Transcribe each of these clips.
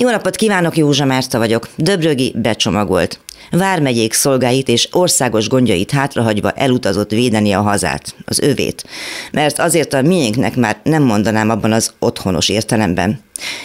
Jó napot kívánok, Józsa Márta vagyok. Döbrögi becsomagolt. Vármegyék szolgáit és országos gondjait hátrahagyva elutazott védeni a hazát, az övét. Mert azért a miénknek már nem mondanám abban az otthonos értelemben.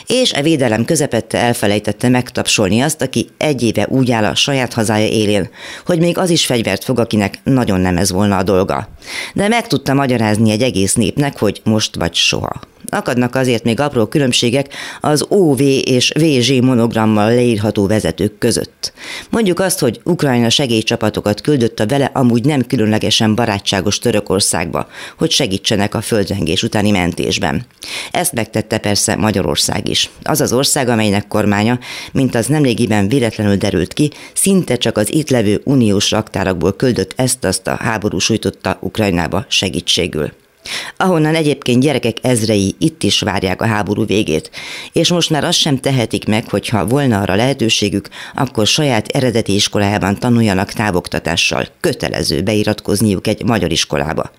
És e védelem közepette elfelejtette megtapsolni azt, aki egy éve úgy áll a saját hazája élén, hogy még az is fegyvert fog, akinek nagyon nem ez volna a dolga. De meg tudta magyarázni egy egész népnek, hogy most vagy soha. Akadnak azért még apró különbségek az OV és VZ monogrammal leírható vezetők között. Mondjuk azt, hogy Ukrajna segélycsapatokat küldött a vele amúgy nem különlegesen barátságos Törökországba, hogy segítsenek a földrengés utáni mentésben. Ezt megtette persze Magyarország is. Az az ország, amelynek kormánya, mint az nemrégiben véletlenül derült ki, szinte csak az itt levő uniós raktárakból küldött ezt-azt a háború sújtotta Ukrajnába segítségül ahonnan egyébként gyerekek ezrei itt is várják a háború végét, és most már azt sem tehetik meg, hogyha volna arra lehetőségük, akkor saját eredeti iskolájában tanuljanak távoktatással, kötelező beiratkozniuk egy magyar iskolába.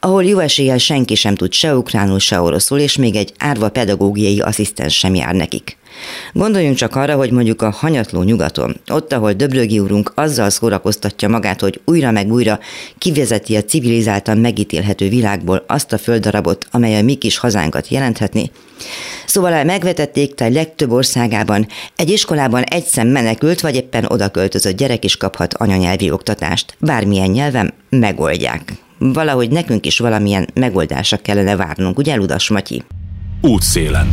Ahol jó eséllyel senki sem tud se ukránul, se oroszul, és még egy árva pedagógiai asszisztens sem jár nekik. Gondoljunk csak arra, hogy mondjuk a hanyatló nyugaton, ott, ahol Döbrögi úrunk azzal szórakoztatja magát, hogy újra meg újra kivezeti a civilizáltan megítélhető világból azt a földdarabot, amely a mi kis hazánkat jelenthetni. Szóval megvetették, tehát legtöbb országában egy iskolában egy szem menekült, vagy éppen oda gyerek is kaphat anyanyelvi oktatást. Bármilyen nyelven megoldják. Valahogy nekünk is valamilyen megoldásra kellene várnunk, ugye Ludas Matyi? Útszélen.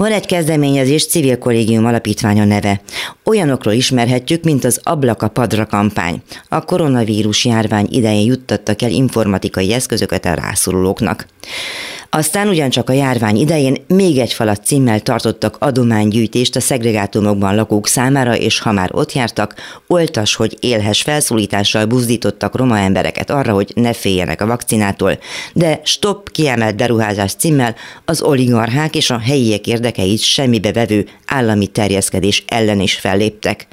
Van egy kezdeményezés, Civil Kollégium Alapítványa neve. Olyanokról ismerhetjük, mint az Ablaka Padra kampány. A koronavírus járvány idején juttattak el informatikai eszközöket a rászorulóknak. Aztán ugyancsak a járvány idején még egy falat címmel tartottak adománygyűjtést a szegregátumokban lakók számára, és ha már ott jártak, oltas, hogy élhes felszólítással buzdítottak roma embereket arra, hogy ne féljenek a vakcinától, de stop kiemelt beruházás címmel az oligarchák és a helyiek érdekeit semmibe vevő állami terjeszkedés ellen is felléptek.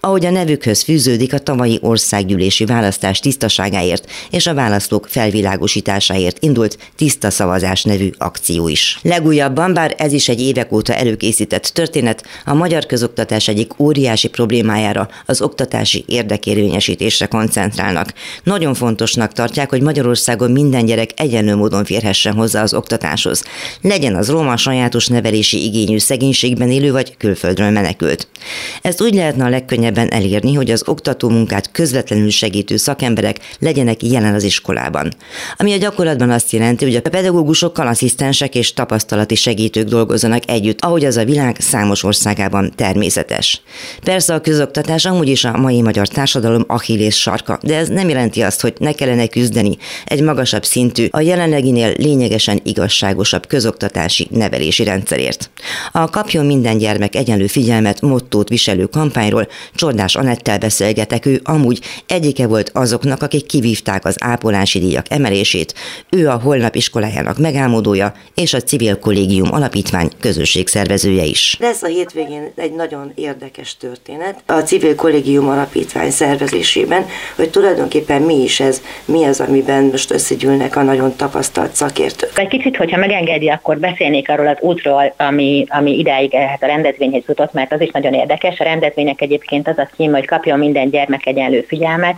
Ahogy a nevükhöz fűződik a tavalyi országgyűlési választás tisztaságáért és a választók felvilágosításáért indult tiszta szavazás nevű akció is. Legújabban, bár ez is egy évek óta előkészített történet, a magyar közoktatás egyik óriási problémájára, az oktatási érdekérvényesítésre koncentrálnak. Nagyon fontosnak tartják, hogy Magyarországon minden gyerek egyenlő módon férhessen hozzá az oktatáshoz. Legyen az roma sajátos nevelési igényű szegénységben élő vagy külföldről menekült. Ezt úgy lehetne a legkönnyebben elérni, hogy az oktató munkát közvetlenül segítő szakemberek legyenek jelen az iskolában. Ami a gyakorlatban azt jelenti, hogy a pedagógusok sokkal asszisztensek és tapasztalati segítők dolgozzanak együtt, ahogy az a világ számos országában természetes. Persze a közoktatás amúgy is a mai magyar társadalom achillész sarka, de ez nem jelenti azt, hogy ne kellene küzdeni egy magasabb szintű, a jelenleginél lényegesen igazságosabb közoktatási nevelési rendszerért. A Kapjon minden gyermek egyenlő figyelmet mottót viselő kampányról Csordás Anettel beszélgetek, ő amúgy egyike volt azoknak, akik kivívták az ápolási díjak emelését, ő a holnap iskolájának meg megálmodója és a Civil Kollégium Alapítvány közösségszervezője is. Lesz a hétvégén egy nagyon érdekes történet a Civil Kollégium Alapítvány szervezésében, hogy tulajdonképpen mi is ez, mi az, amiben most összegyűlnek a nagyon tapasztalt szakértők. Egy kicsit, hogyha megengedi, akkor beszélnék arról az útról, ami, ami idáig hát a rendezvényhez jutott, mert az is nagyon érdekes. A rendezvények egyébként az a cím, hogy kapjon minden gyermek egyenlő figyelmet,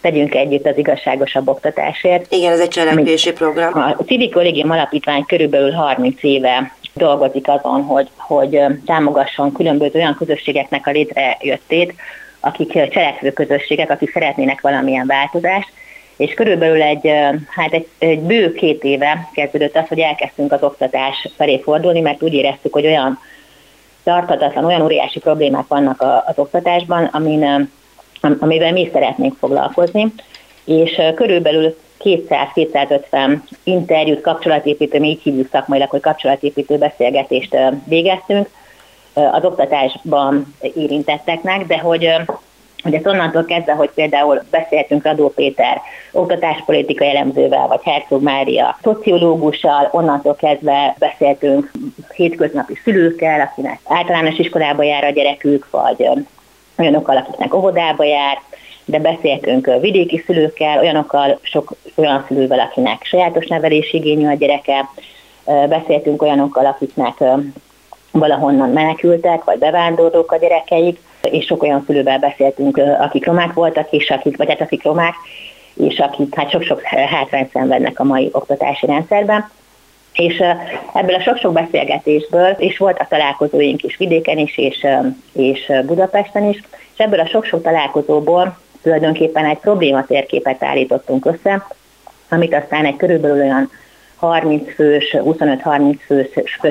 tegyünk együtt az igazságosabb oktatásért. Igen, ez egy cselekvési program. A Civil Kollégium Alapítvány körülbelül 30 éve dolgozik azon, hogy, hogy támogasson különböző olyan közösségeknek a létrejöttét, akik cselekvő közösségek, akik szeretnének valamilyen változást, és körülbelül egy, hát egy, egy bő két éve kezdődött az, hogy elkezdtünk az oktatás felé fordulni, mert úgy éreztük, hogy olyan tartatatlan, olyan óriási problémák vannak az oktatásban, amin amivel mi szeretnénk foglalkozni, és körülbelül 200-250 interjút, kapcsolatépítő, mi így hívjuk szakmailag, hogy kapcsolatépítő beszélgetést végeztünk az oktatásban érintetteknek, de hogy hogy ezt onnantól kezdve, hogy például beszéltünk Radó Péter oktatáspolitika elemzővel, vagy Herzog Mária szociológussal, onnantól kezdve beszéltünk hétköznapi szülőkkel, akinek általános iskolába jár a gyerekük, vagy olyanokkal, akiknek óvodába jár, de beszéltünk vidéki szülőkkel, olyanokkal, sok olyan szülővel, akinek sajátos nevelési igényű a gyereke, beszéltünk olyanokkal, akiknek valahonnan menekültek, vagy bevándorlók a gyerekeik, és sok olyan szülővel beszéltünk, akik romák voltak, és akik, vagy hát akik romák, és akik hát sok-sok hátrányt szenvednek a mai oktatási rendszerben. És ebből a sok-sok beszélgetésből, és volt a találkozóink is vidéken is, és, és Budapesten is, és ebből a sok-sok találkozóból tulajdonképpen egy probléma térképet állítottunk össze, amit aztán egy körülbelül olyan 30 fős, 25-30 fős,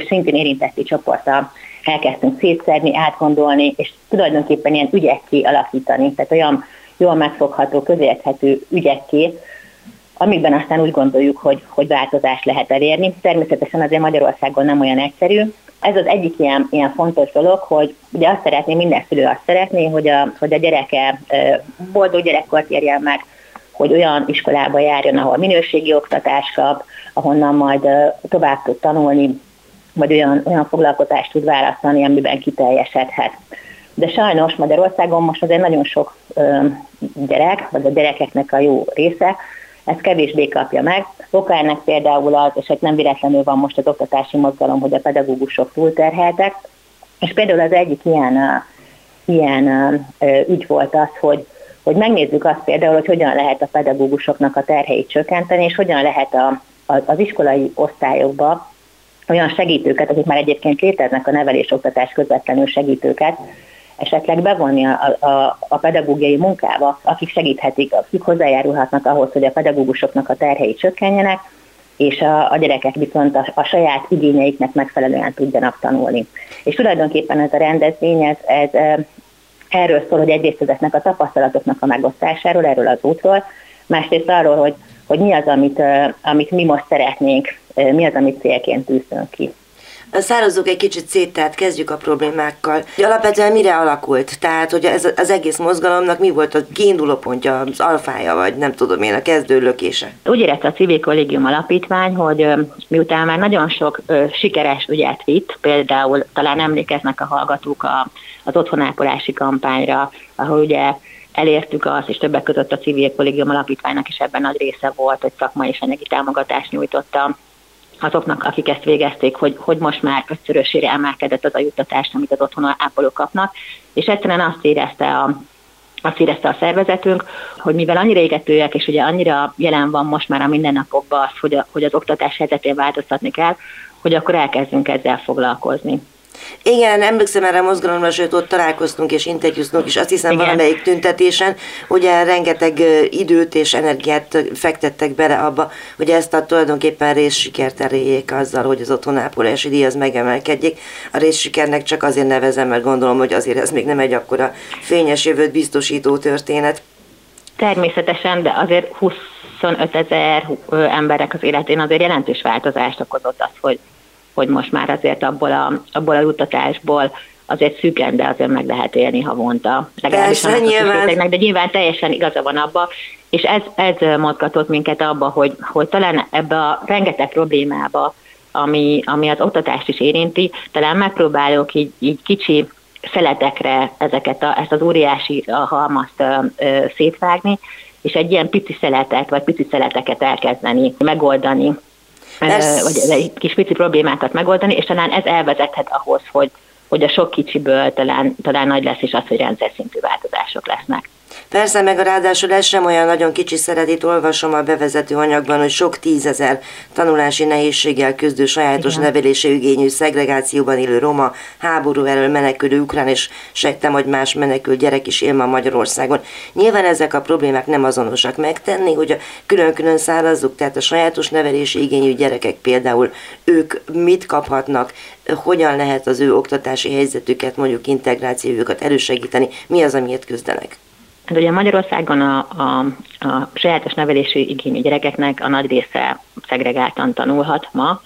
szintén érintetti csoporttal elkezdtünk szétszerni, átgondolni, és tulajdonképpen ilyen ügyekké alakítani, tehát olyan jól megfogható, közérthető ügyekké, amikben aztán úgy gondoljuk, hogy, hogy változást lehet elérni. Természetesen azért Magyarországon nem olyan egyszerű. Ez az egyik ilyen, ilyen fontos dolog, hogy ugye azt szeretné, minden szülő azt szeretné, hogy a, hogy a gyereke boldog gyerekkort érjen meg, hogy olyan iskolába járjon, ahol minőségi oktatás kap, ahonnan majd tovább tud tanulni, vagy olyan, olyan foglalkozást tud választani, amiben kiteljesedhet. De sajnos Magyarországon most azért nagyon sok gyerek, vagy a gyerekeknek a jó része ezt kevésbé kapja meg. Oka ennek például az, és egy nem véletlenül van most az oktatási mozgalom, hogy a pedagógusok túlterheltek, és például az egyik ilyen, ilyen ügy volt az, hogy, hogy megnézzük azt például, hogy hogyan lehet a pedagógusoknak a terheit csökkenteni, és hogyan lehet a, az iskolai osztályokba olyan segítőket, akik már egyébként léteznek a nevelés-oktatás közvetlenül segítőket, esetleg bevonni a, a, a pedagógiai munkába, akik segíthetik, akik hozzájárulhatnak ahhoz, hogy a pedagógusoknak a terhei csökkenjenek, és a, a gyerekek viszont a, a saját igényeiknek megfelelően tudjanak tanulni. És tulajdonképpen ez a rendezvény, ez, ez erről szól, hogy egyrészt ezeknek a tapasztalatoknak a megosztásáról, erről az útról, másrészt arról, hogy, hogy mi az, amit, amit mi most szeretnénk, mi az, amit célként tűzünk ki. Szározzuk egy kicsit szét, tehát kezdjük a problémákkal. Alapvetően mire alakult? Tehát, hogy ez az egész mozgalomnak mi volt a kiinduló pontja, az alfája, vagy nem tudom én, a kezdő lökése? Úgy érezte a Civil Kollégium Alapítvány, hogy miután már nagyon sok sikeres ügyet vitt, például talán emlékeznek a hallgatók a, az otthonápolási kampányra, ahol ugye elértük azt, és többek között a Civil Kollégium Alapítványnak is ebben nagy része volt, hogy szakmai és anyagi támogatást nyújtotta azoknak, akik ezt végezték, hogy, hogy most már ötszörösére emelkedett az a juttatás, amit az otthon ápolók kapnak, és egyszerűen azt érezte a, azt érezte a szervezetünk, hogy mivel annyira égetőek, és ugye annyira jelen van most már a mindennapokban az, hogy, a, hogy az oktatás helyzetén változtatni kell, hogy akkor elkezdünk ezzel foglalkozni. Igen, emlékszem erre a mozgalomra, sőt ott találkoztunk és interjúztunk is, azt hiszem Igen. valamelyik tüntetésen, ugye rengeteg időt és energiát fektettek bele abba, hogy ezt a tulajdonképpen részsikert eléjék azzal, hogy az otthonápolási díj az megemelkedjék. A részsikernek csak azért nevezem, mert gondolom, hogy azért ez még nem egy akkora fényes jövőt biztosító történet. Természetesen, de azért 25 ezer emberek az életén azért jelentős változást okozott az, hogy hogy most már azért abból a, abból a juttatásból azért szűken, de azért meg lehet élni havonta. Legalábbis Persze, nyilván. De nyilván teljesen igaza van abba, és ez, ez mozgatott minket abba, hogy, hogy talán ebbe a rengeteg problémába, ami, ami az oktatást is érinti, talán megpróbálok így, így kicsi szeletekre ezeket a, ezt az óriási halmazt ö, szétvágni, és egy ilyen pici szeletet, vagy pici szeleteket elkezdeni megoldani ez... vagy egy kis pici problémákat megoldani, és talán ez elvezethet ahhoz, hogy, hogy a sok kicsiből talán, talán nagy lesz is az, hogy rendszer szintű változások lesznek. Persze, meg ráadásul ez sem olyan nagyon kicsi szeret, itt olvasom a bevezető anyagban, hogy sok tízezer tanulási nehézséggel küzdő sajátos Igen. nevelési igényű szegregációban élő roma, háború elől menekülő ukrán és sejtem, hogy más menekült gyerek is él ma Magyarországon. Nyilván ezek a problémák nem azonosak megtenni, hogy a külön-külön szárazzuk, tehát a sajátos nevelési igényű gyerekek például ők mit kaphatnak, hogyan lehet az ő oktatási helyzetüket, mondjuk integrációjukat elősegíteni, mi az, amiért küzdenek. Hát ugye Magyarországon a, a, a sajátos nevelési igényű gyerekeknek a nagy része szegregáltan tanulhat ma,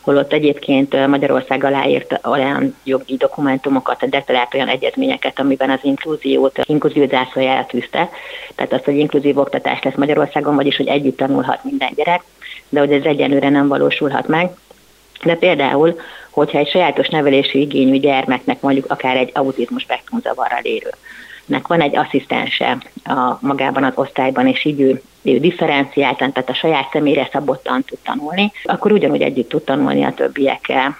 holott egyébként Magyarország aláírt olyan jogi dokumentumokat, de talált olyan egyezményeket, amiben az inkluziót, inkluzió zászlajára tűzte. Tehát az, hogy inkluzív oktatás lesz Magyarországon, vagyis hogy együtt tanulhat minden gyerek, de hogy ez egyenlőre nem valósulhat meg. De például, hogyha egy sajátos nevelési igényű gyermeknek mondjuk akár egy autizmus spektrum zavarral érő, nek van egy asszisztense a, magában az osztályban, és így ő, ő differenciáltan, tehát a saját személyre szabottan tud tanulni, akkor ugyanúgy együtt tud tanulni a többiekkel.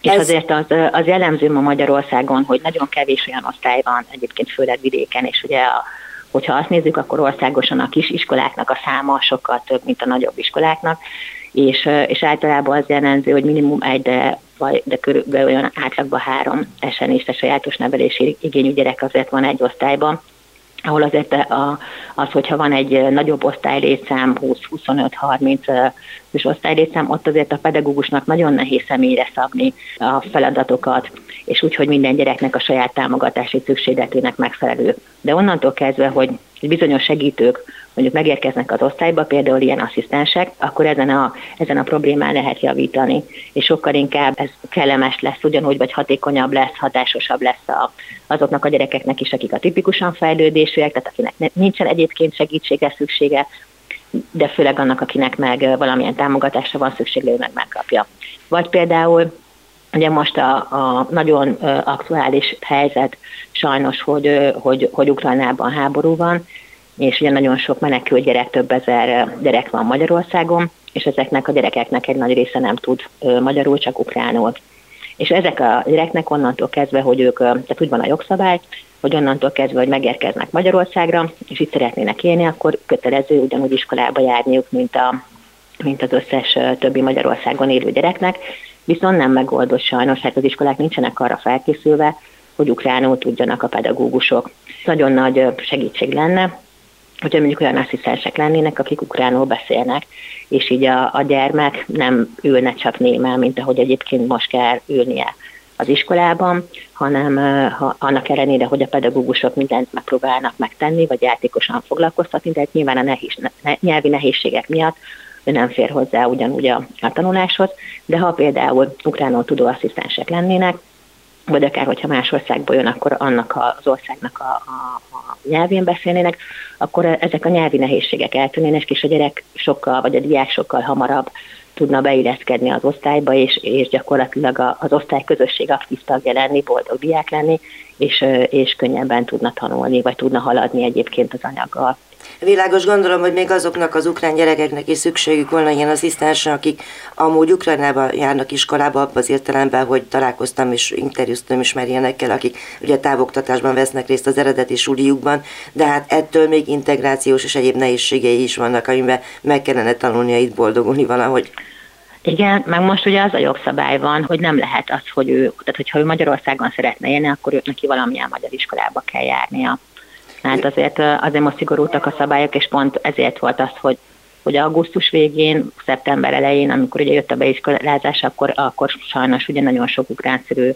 És Ez... azért az, az jellemző ma Magyarországon, hogy nagyon kevés olyan osztály van, egyébként főleg vidéken, és ugye a, hogyha azt nézzük, akkor országosan a kis iskoláknak a száma sokkal több, mint a nagyobb iskoláknak, és, és általában az jellemző, hogy minimum egy, de, vagy, de körülbelül olyan átlagban három esenést a sajátos nevelési igényű gyerek azért van egy osztályban, ahol azért a, az, hogyha van egy nagyobb osztálylétszám, 20-25-30 és osztálylétszám, ott azért a pedagógusnak nagyon nehéz személyre szabni a feladatokat, és úgy, hogy minden gyereknek a saját támogatási szükségletének megfelelő. De onnantól kezdve, hogy bizonyos segítők mondjuk megérkeznek az osztályba, például ilyen asszisztensek, akkor ezen a, ezen a problémán lehet javítani, és sokkal inkább ez kellemes lesz ugyanúgy, vagy hatékonyabb lesz, hatásosabb lesz a, azoknak a gyerekeknek is, akik a tipikusan fejlődésűek, tehát akinek nincsen egyébként segítségre szüksége, de főleg annak, akinek meg valamilyen támogatásra van szüksége, ő meg megkapja. Vagy például Ugye most a, a nagyon aktuális helyzet sajnos, hogy, hogy, hogy Ukrajnában háború van, és ugye nagyon sok menekült gyerek, több ezer gyerek van Magyarországon, és ezeknek a gyerekeknek egy nagy része nem tud magyarul, csak ukránul. És ezek a gyereknek onnantól kezdve, hogy ők, tehát úgy van a jogszabály, hogy onnantól kezdve, hogy megérkeznek Magyarországra, és itt szeretnének élni, akkor kötelező ugyanúgy iskolába járniuk, mint, a, mint az összes többi Magyarországon élő gyereknek, viszont nem megoldott sajnos, hát az iskolák nincsenek arra felkészülve, hogy ukránul tudjanak a pedagógusok. Nagyon nagy segítség lenne, hogyha mondjuk olyan asszisztensek lennének, akik ukránul beszélnek, és így a, a gyermek nem ülne csak némel, mint ahogy egyébként most kell ülnie az iskolában, hanem ha, annak ellenére, hogy a pedagógusok mindent megpróbálnak megtenni, vagy játékosan foglalkoztatni, de nyilván a nehéz, ne, nyelvi nehézségek miatt ő nem fér hozzá ugyanúgy a, a tanuláshoz, de ha például ukránul tudó asszisztensek lennének, vagy akár, hogyha más országból jön, akkor annak az országnak a, a, a nyelvén beszélnének, akkor ezek a nyelvi nehézségek eltűnnének, és a gyerek sokkal, vagy a diák sokkal hamarabb tudna beilleszkedni az osztályba, és, és gyakorlatilag az osztály közösség aktív tagja lenni, boldog diák lenni, és, és könnyebben tudna tanulni, vagy tudna haladni egyébként az anyaggal. Világos gondolom, hogy még azoknak az ukrán gyerekeknek is szükségük volna ilyen asszisztensre, akik amúgy Ukrajnában járnak iskolába, abban az értelemben, hogy találkoztam és interjúztam is már ilyenekkel, akik ugye távoktatásban vesznek részt az eredeti suliukban, de hát ettől még integrációs és egyéb nehézségei is vannak, amiben meg kellene tanulnia itt boldogulni valahogy. Igen, meg most ugye az a jogszabály van, hogy nem lehet az, hogy ő, tehát hogyha ő Magyarországon szeretne élni, akkor ő neki valamilyen magyar iskolába kell járnia. Hát azért, azért most szigorultak a szabályok, és pont ezért volt az, hogy hogy augusztus végén, szeptember elején, amikor ugye jött a beiskolázás, akkor, akkor sajnos ugye nagyon sok ukránszerű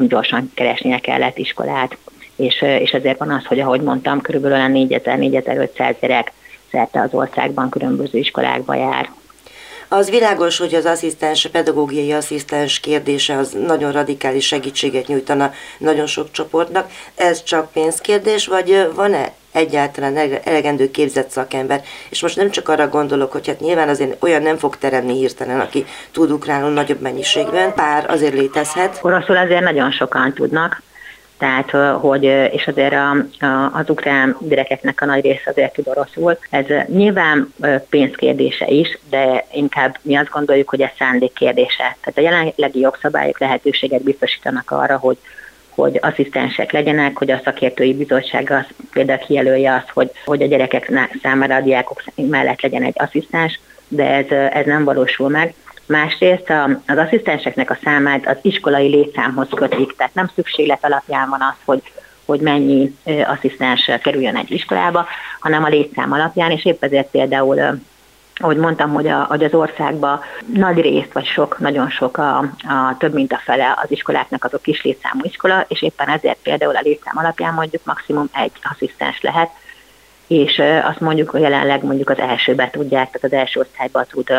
gyorsan keresnie kellett iskolát, és, és ezért van az, hogy ahogy mondtam, körülbelül 4000-4500 gyerek szerte az országban különböző iskolákba jár. Az világos, hogy az asszisztens, a pedagógiai asszisztens kérdése az nagyon radikális segítséget nyújtana nagyon sok csoportnak. Ez csak pénzkérdés, vagy van-e egyáltalán elegendő képzett szakember. És most nem csak arra gondolok, hogy hát nyilván azért olyan nem fog teremni hirtelen, aki tud ukránul nagyobb mennyiségben, pár azért létezhet. Oroszul azért nagyon sokan tudnak, tehát hogy, és azért a, a, az ukrán gyerekeknek a nagy része azért tud oroszul. Ez nyilván pénzkérdése is, de inkább mi azt gondoljuk, hogy ez szándék kérdése. Tehát a jelenlegi jogszabályok lehetőséget biztosítanak arra, hogy hogy asszisztensek legyenek, hogy a szakértői bizottság az például kijelölje azt, hogy, hogy a gyerekek számára a diákok mellett legyen egy asszisztens, de ez, ez nem valósul meg. Másrészt az asszisztenseknek a számát az iskolai létszámhoz kötik, tehát nem szükséglet alapján van az, hogy hogy mennyi asszisztens kerüljön egy iskolába, hanem a létszám alapján, és épp ezért például ahogy mondtam, hogy, a, hogy az országban nagy részt, vagy sok, nagyon sok, a, a több mint a fele az iskoláknak azok kis létszámú iskola, és éppen ezért például a létszám alapján mondjuk maximum egy asszisztens lehet, és azt mondjuk, jelenleg mondjuk az elsőbe tudják, tehát az első osztályban tud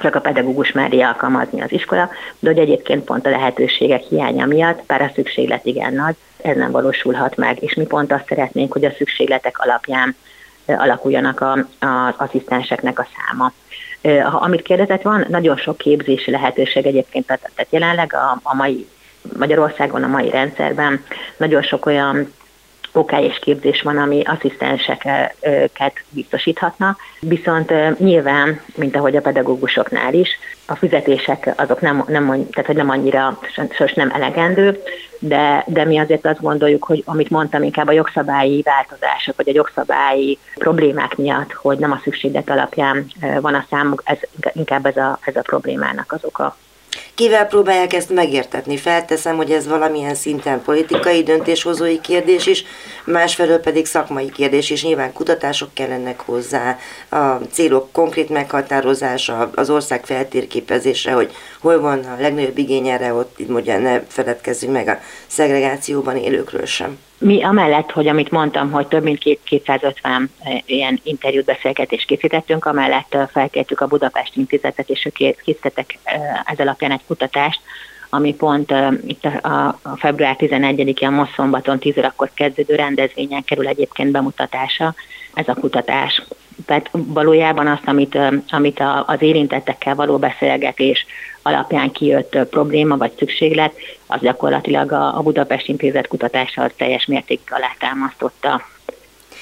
csak a pedagógus merje alkalmazni az iskola, de hogy egyébként pont a lehetőségek hiánya miatt, bár a szükséglet igen nagy, ez nem valósulhat meg, és mi pont azt szeretnénk, hogy a szükségletek alapján alakuljanak az asszisztenseknek a száma. Amit kérdezett, van nagyon sok képzési lehetőség egyébként, tehát jelenleg a, a mai Magyarországon, a mai rendszerben nagyon sok olyan és képzés van, ami asszisztenseket biztosíthatna, viszont nyilván, mint ahogy a pedagógusoknál is, a fizetések azok nem, nem, tehát, hogy nem annyira, sos nem elegendő, de, de mi azért azt gondoljuk, hogy amit mondtam, inkább a jogszabályi változások, vagy a jogszabályi problémák miatt, hogy nem a szükséglet alapján van a számuk, ez inkább ez a, ez a problémának az oka. Kivel próbálják ezt megértetni? Felteszem, hogy ez valamilyen szinten politikai döntéshozói kérdés is, másfelől pedig szakmai kérdés is. Nyilván kutatások kellenek hozzá, a célok konkrét meghatározása, az ország feltérképezése, hogy hol van a legnagyobb igény erre, ott itt mondja, ne feledkezzünk meg a szegregációban élőkről sem. Mi amellett, hogy amit mondtam, hogy több mint 250 eh, ilyen interjút, beszélgetést készítettünk, amellett eh, felkértük a Budapest Intézetet, és ők készítettek eh, ez alapján egy kutatást, ami pont uh, itt a, a február 11-én most szombaton 10 órakor kezdődő rendezvényen kerül egyébként bemutatásra ez a kutatás. Tehát valójában azt, amit, amit az érintettekkel való beszélgetés alapján kijött probléma vagy szükséglet, az gyakorlatilag a, a Budapest Intézet kutatása teljes mértékig alátámasztotta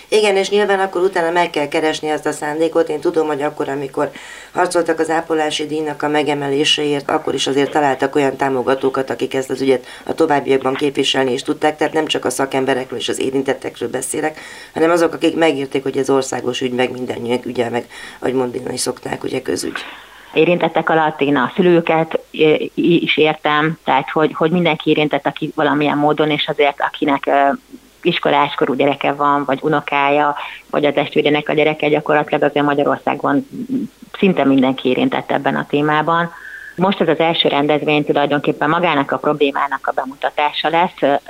igen, és nyilván akkor utána meg kell keresni azt a szándékot. Én tudom, hogy akkor, amikor harcoltak az ápolási díjnak a megemeléséért, akkor is azért találtak olyan támogatókat, akik ezt az ügyet a továbbiakban képviselni is tudták. Tehát nem csak a szakemberekről és az érintettekről beszélek, hanem azok, akik megírték, hogy ez országos ügy, meg mindannyiunk ügye, meg ahogy mondani is szokták, ugye közügy érintettek alatt én a szülőket is értem, tehát hogy, hogy mindenki érintett, aki valamilyen módon, és azért akinek iskoláskorú gyereke van, vagy unokája, vagy a testvérének a gyereke, gyakorlatilag azért Magyarországon szinte mindenki érintett ebben a témában. Most ez az első rendezvény tulajdonképpen magának a problémának a bemutatása lesz,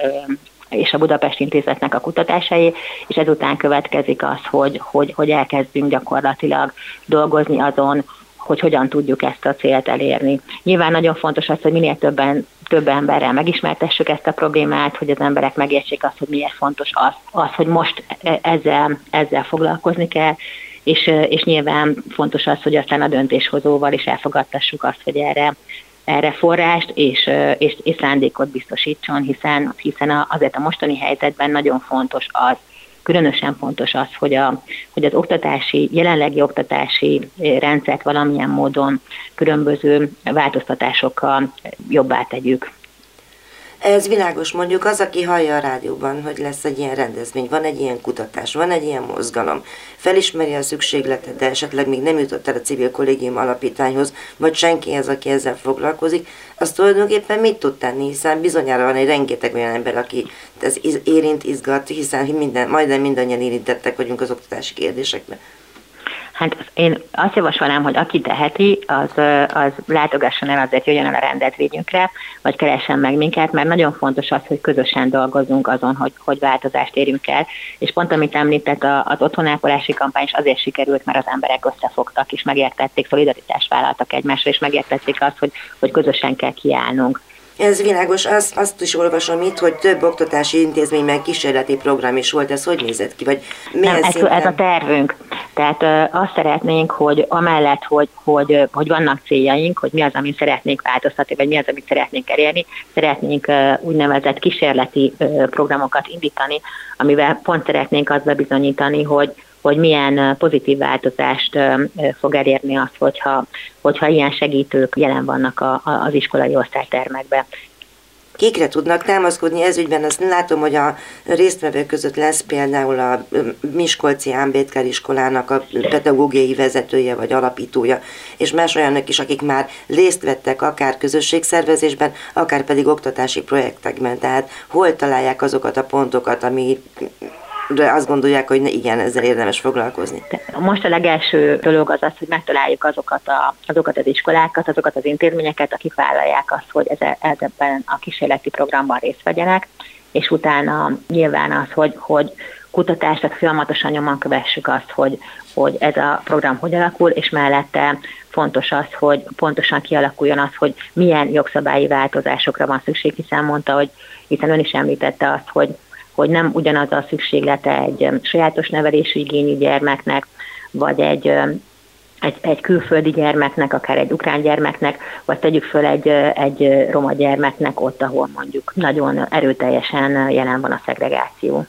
és a Budapest Intézetnek a kutatásai, és ezután következik az, hogy, hogy, hogy elkezdünk gyakorlatilag dolgozni azon, hogy hogyan tudjuk ezt a célt elérni. Nyilván nagyon fontos az, hogy minél többen több emberrel megismertessük ezt a problémát, hogy az emberek megértsék azt, hogy miért fontos az, az hogy most e, ezzel, ezzel foglalkozni kell, és, és nyilván fontos az, hogy aztán a döntéshozóval is elfogadtassuk azt, hogy erre, erre forrást és, és, és szándékot biztosítson, hiszen, hiszen azért a mostani helyzetben nagyon fontos az, különösen fontos az, hogy, a, hogy az oktatási, jelenlegi oktatási rendszert valamilyen módon különböző változtatásokkal jobbá tegyük. Ez világos, mondjuk az, aki hallja a rádióban, hogy lesz egy ilyen rendezvény, van egy ilyen kutatás, van egy ilyen mozgalom, felismeri a szükségletet, de esetleg még nem jutott el a civil kollégium alapítványhoz, vagy senki ez, aki ezzel foglalkozik, az tulajdonképpen mit tud tenni, hiszen bizonyára van egy rengeteg olyan ember, aki ez érint, izgat, hiszen minden, majdnem mindannyian érintettek vagyunk az oktatási kérdésekben. Hát én azt javasolnám, hogy aki teheti, az, az látogasson el, azért jöjjön el a rendezvényünkre, vagy keressen meg minket, mert nagyon fontos az, hogy közösen dolgozunk azon, hogy, hogy változást érjünk el. És pont amit említett, az otthonápolási kampány is azért sikerült, mert az emberek összefogtak, és megértették, szolidaritást vállaltak egymásra, és megértették azt, hogy, hogy közösen kell kiállnunk. Ez világos, azt, azt is olvasom itt, hogy több oktatási intézményben kísérleti program is volt, ez hogy nézett ki? Vagy milyen Nem, ez, ez a tervünk. Tehát ö, azt szeretnénk, hogy amellett, hogy, hogy, hogy vannak céljaink, hogy mi az, amit szeretnénk változtatni, vagy mi az, amit szeretnénk elérni, szeretnénk ö, úgynevezett kísérleti ö, programokat indítani, amivel pont szeretnénk azt bebizonyítani, hogy hogy milyen pozitív változást fog elérni az, hogyha, hogyha ilyen segítők jelen vannak a, a, az iskolai osztálytermekben. Kikre tudnak támaszkodni ez ügyben? Azt látom, hogy a résztvevők között lesz például a Miskolci Ámbétkár iskolának a pedagógiai vezetője vagy alapítója, és más olyanok is, akik már részt vettek akár közösségszervezésben, akár pedig oktatási projektekben. Tehát hol találják azokat a pontokat, ami de azt gondolják, hogy ne, igen, ezzel érdemes foglalkozni. Most a legelső dolog az az, hogy megtaláljuk azokat, a, azokat az iskolákat, azokat az intézményeket, akik vállalják azt, hogy ebben a kísérleti programban részt vegyenek, és utána nyilván az, hogy, hogy kutatást, tehát folyamatosan nyomon kövessük azt, hogy, hogy ez a program hogy alakul, és mellette fontos az, hogy pontosan kialakuljon az, hogy milyen jogszabályi változásokra van szükség, hiszen mondta, hogy hiszen ön is említette azt, hogy hogy nem ugyanaz a szükséglete egy sajátos nevelésű igényű gyermeknek, vagy egy egy, egy külföldi gyermeknek, akár egy ukrán gyermeknek, vagy tegyük föl egy, egy roma gyermeknek ott, ahol mondjuk nagyon erőteljesen jelen van a szegregáció.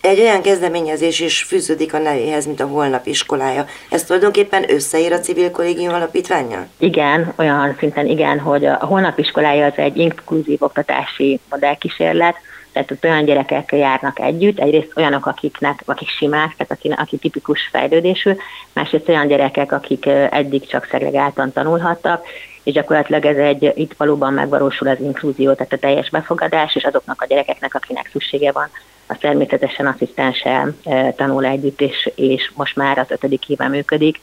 Egy olyan kezdeményezés is fűződik a nevéhez, mint a Holnap iskolája. Ez tulajdonképpen összeír a civil kollégium alapítványjal? Igen, olyan szinten igen, hogy a Holnap iskolája az egy inkluzív oktatási modellkísérlet, tehát ott olyan gyerekek járnak együtt, egyrészt olyanok, akiknek, akik simák, tehát aki, aki tipikus fejlődésű, másrészt olyan gyerekek, akik eddig csak szegregáltan tanulhattak, és gyakorlatilag ez egy, itt valóban megvalósul az inkluzió, tehát a teljes befogadás, és azoknak a gyerekeknek, akinek szüksége van, az természetesen asszisztenssel tanul együtt, és, és most már az ötödik éve működik,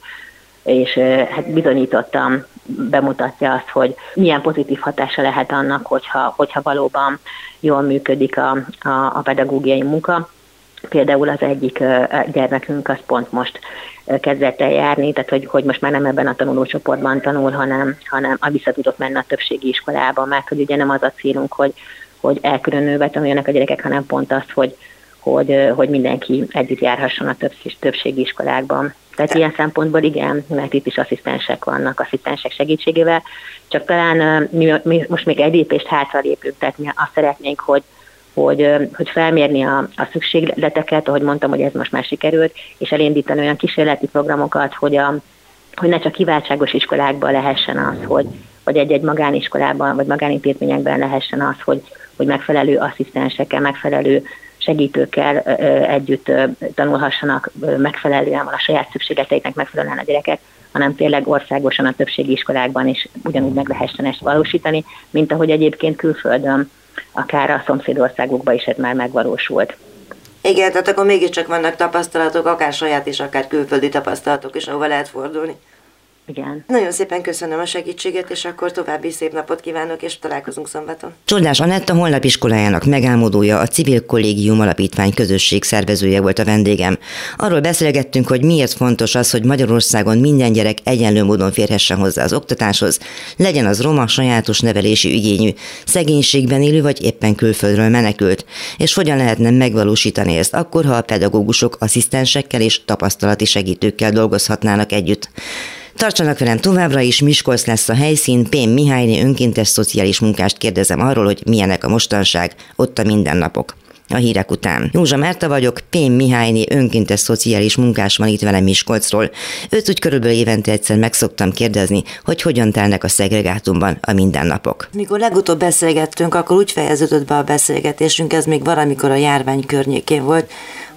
és hát bizonyítottam, bemutatja azt, hogy milyen pozitív hatása lehet annak, hogyha, hogyha valóban jól működik a, a, a pedagógiai munka. Például az egyik gyermekünk az pont most kezdett el járni, tehát hogy, hogy most már nem ebben a tanulócsoportban tanul, hanem, hanem a vissza tudott menni a többségi iskolába, mert hogy ugye nem az a célunk, hogy, hogy elkülönülve tanuljanak a gyerekek, hanem pont az, hogy, hogy, hogy mindenki együtt járhasson a többségi iskolákban. Tehát ilyen szempontból igen, mert itt is asszisztensek vannak, asszisztensek segítségével, csak talán mi, mi most még egy lépést hátra lépünk, tehát mi azt szeretnénk, hogy, hogy, hogy felmérni a, a szükségleteket, ahogy mondtam, hogy ez most már sikerült, és elindítani olyan kísérleti programokat, hogy, a, hogy ne csak kiváltságos iskolákban lehessen az, hogy, hogy egy-egy magániskolában vagy magánintézményekben lehessen az, hogy, hogy megfelelő asszisztensekkel, megfelelő segítőkkel együtt tanulhassanak megfelelően, a saját szükségleteiknek megfelelően a gyerekek, hanem tényleg országosan a többségi iskolákban is ugyanúgy meg lehessen ezt valósítani, mint ahogy egyébként külföldön, akár a szomszédországokban is ez már megvalósult. Igen, tehát akkor mégiscsak vannak tapasztalatok, akár saját és akár külföldi tapasztalatok is, ahova lehet fordulni. Igen. Nagyon szépen köszönöm a segítséget, és akkor további szép napot kívánok, és találkozunk szombaton. Csodás Anetta holnap iskolájának megálmodója, a Civil Kollégium Alapítvány közösség szervezője volt a vendégem. Arról beszélgettünk, hogy miért fontos az, hogy Magyarországon minden gyerek egyenlő módon férhessen hozzá az oktatáshoz, legyen az roma sajátos nevelési igényű, szegénységben élő vagy éppen külföldről menekült, és hogyan lehetne megvalósítani ezt akkor, ha a pedagógusok asszisztensekkel és tapasztalati segítőkkel dolgozhatnának együtt. Tartsanak velem továbbra is, Miskolc lesz a helyszín, Pén Mihályné önkéntes szociális munkást kérdezem arról, hogy milyenek a mostanság, ott a mindennapok a hírek után. Józsa Márta vagyok, Pén Mihályné önkéntes szociális munkás van itt velem Miskolcról. Őt úgy körülbelül évente egyszer meg szoktam kérdezni, hogy hogyan telnek a szegregátumban a mindennapok. Mikor legutóbb beszélgettünk, akkor úgy fejeződött be a beszélgetésünk, ez még valamikor a járvány környékén volt,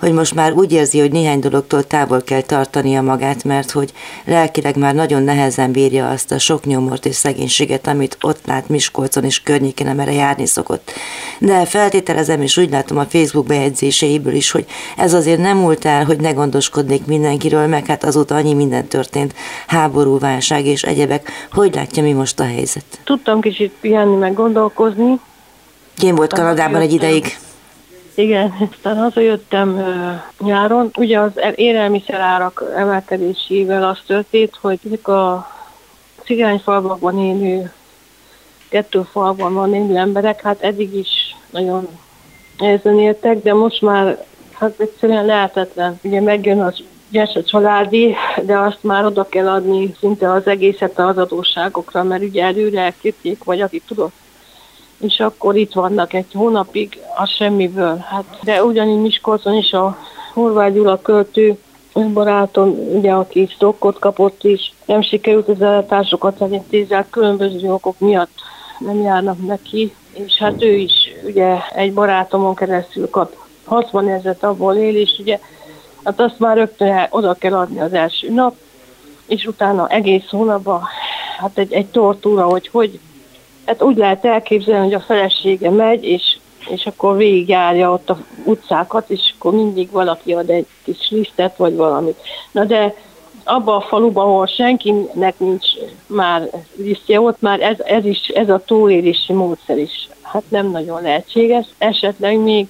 hogy most már úgy érzi, hogy néhány dologtól távol kell tartania magát, mert hogy lelkileg már nagyon nehezen bírja azt a sok nyomort és szegénységet, amit ott lát Miskolcon és környékén, amire járni szokott. De feltételezem, és úgy látom a Facebook bejegyzéseiből is, hogy ez azért nem múlt el, hogy ne gondoskodnék mindenkiről, meg hát azóta annyi minden történt, háború, válság és egyebek. Hogy látja mi most a helyzet? Tudtam kicsit pihenni, meg gondolkozni. Én volt Kanadában egy ideig. Igen, aztán hazajöttem nyáron. Ugye az élelmiszerárak emelkedésével az történt, hogy ezek a cigányfalvakban élő, kettő falban van élő emberek, hát eddig is nagyon nehezen éltek, de most már hát egyszerűen lehetetlen. Ugye megjön az ügyes a családi, de azt már oda kell adni szinte az egészet az adósságokra, mert ugye előre elküldték, vagy aki tudott és akkor itt vannak egy hónapig, az semmiből. Hát, de ugyanígy Miskolcon is a Horváth Gyula költő barátom, ugye, aki stokkot kapott is, nem sikerült az ellátásokat elintézni, különböző okok miatt nem járnak neki, és hát ő is ugye egy barátomon keresztül kap 60 ezeret abból él, és ugye hát azt már rögtön oda kell adni az első nap, és utána egész hónapban hát egy, egy tortúra, hogy hogy Hát úgy lehet elképzelni, hogy a felesége megy, és, és akkor végigjárja ott a utcákat, és akkor mindig valaki ad egy kis lisztet, vagy valamit. Na de abban a faluban, ahol senkinek nincs már lisztje, ott már ez, ez, is, ez a túlélési módszer is hát nem nagyon lehetséges. Esetleg még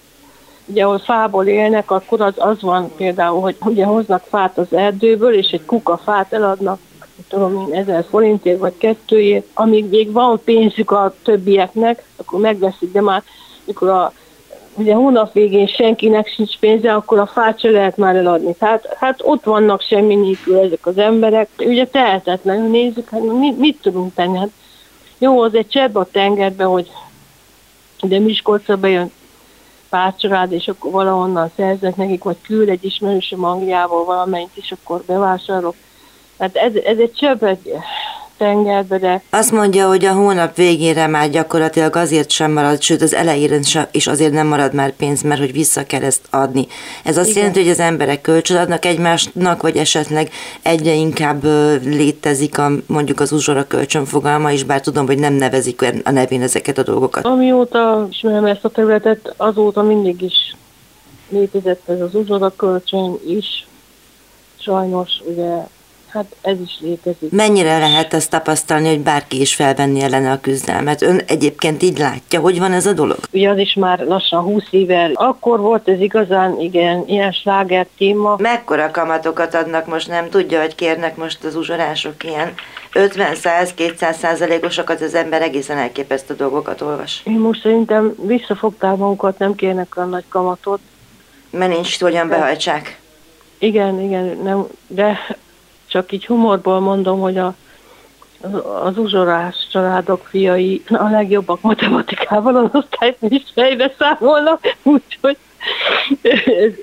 ugye ahol fából élnek, akkor az, az van például, hogy ugye hoznak fát az erdőből, és egy kuka fát eladnak tudom én, ezer forintért vagy kettőért, amíg még van pénzük a többieknek, akkor megveszik, de már mikor a ugye hónap végén senkinek sincs pénze, akkor a fát se lehet már eladni. Tehát hát ott vannak semmi nélkül ezek az emberek. Ugye tehetetlenül nézzük, hát mit, mit tudunk tenni? Hát jó, az egy csebb a tengerbe, hogy de Miskolcra bejön pár család, és akkor valahonnan szerzek nekik, vagy küld egy ismerősöm Angliából valamelyik, és akkor bevásárolok. Hát ez, ez egy egy tengerbe, de... Azt mondja, hogy a hónap végére már gyakorlatilag azért sem marad, sőt az elején is azért nem marad már pénz, mert hogy vissza kell ezt adni. Ez azt Igen. jelenti, hogy az emberek kölcsön adnak egymásnak, vagy esetleg egyre inkább létezik a, mondjuk az uzsora kölcsön fogalma is, bár tudom, hogy nem nevezik a nevén ezeket a dolgokat. Amióta ismerem ezt a területet, azóta mindig is létezett ez az uzsora kölcsön is. Sajnos ugye Hát ez is létezik. Mennyire lehet ezt tapasztalni, hogy bárki is felvenni ellene a küzdelmet? Ön egyébként így látja, hogy van ez a dolog? Ugye az is már lassan 20 éve. Akkor volt ez igazán, igen, ilyen sláger téma. Mekkora kamatokat adnak most, nem tudja, hogy kérnek most az uzsorások ilyen 50-100-200 százalékosokat, az ember egészen elképesztő dolgokat olvas. Én most szerintem visszafogták magukat, nem kérnek olyan nagy kamatot. Mert nincs, hogyan behajtsák. Igen, igen, nem, de csak így humorból mondom, hogy a, az uzsorás családok fiai a legjobbak matematikával az osztályt is fejbe számolnak, úgyhogy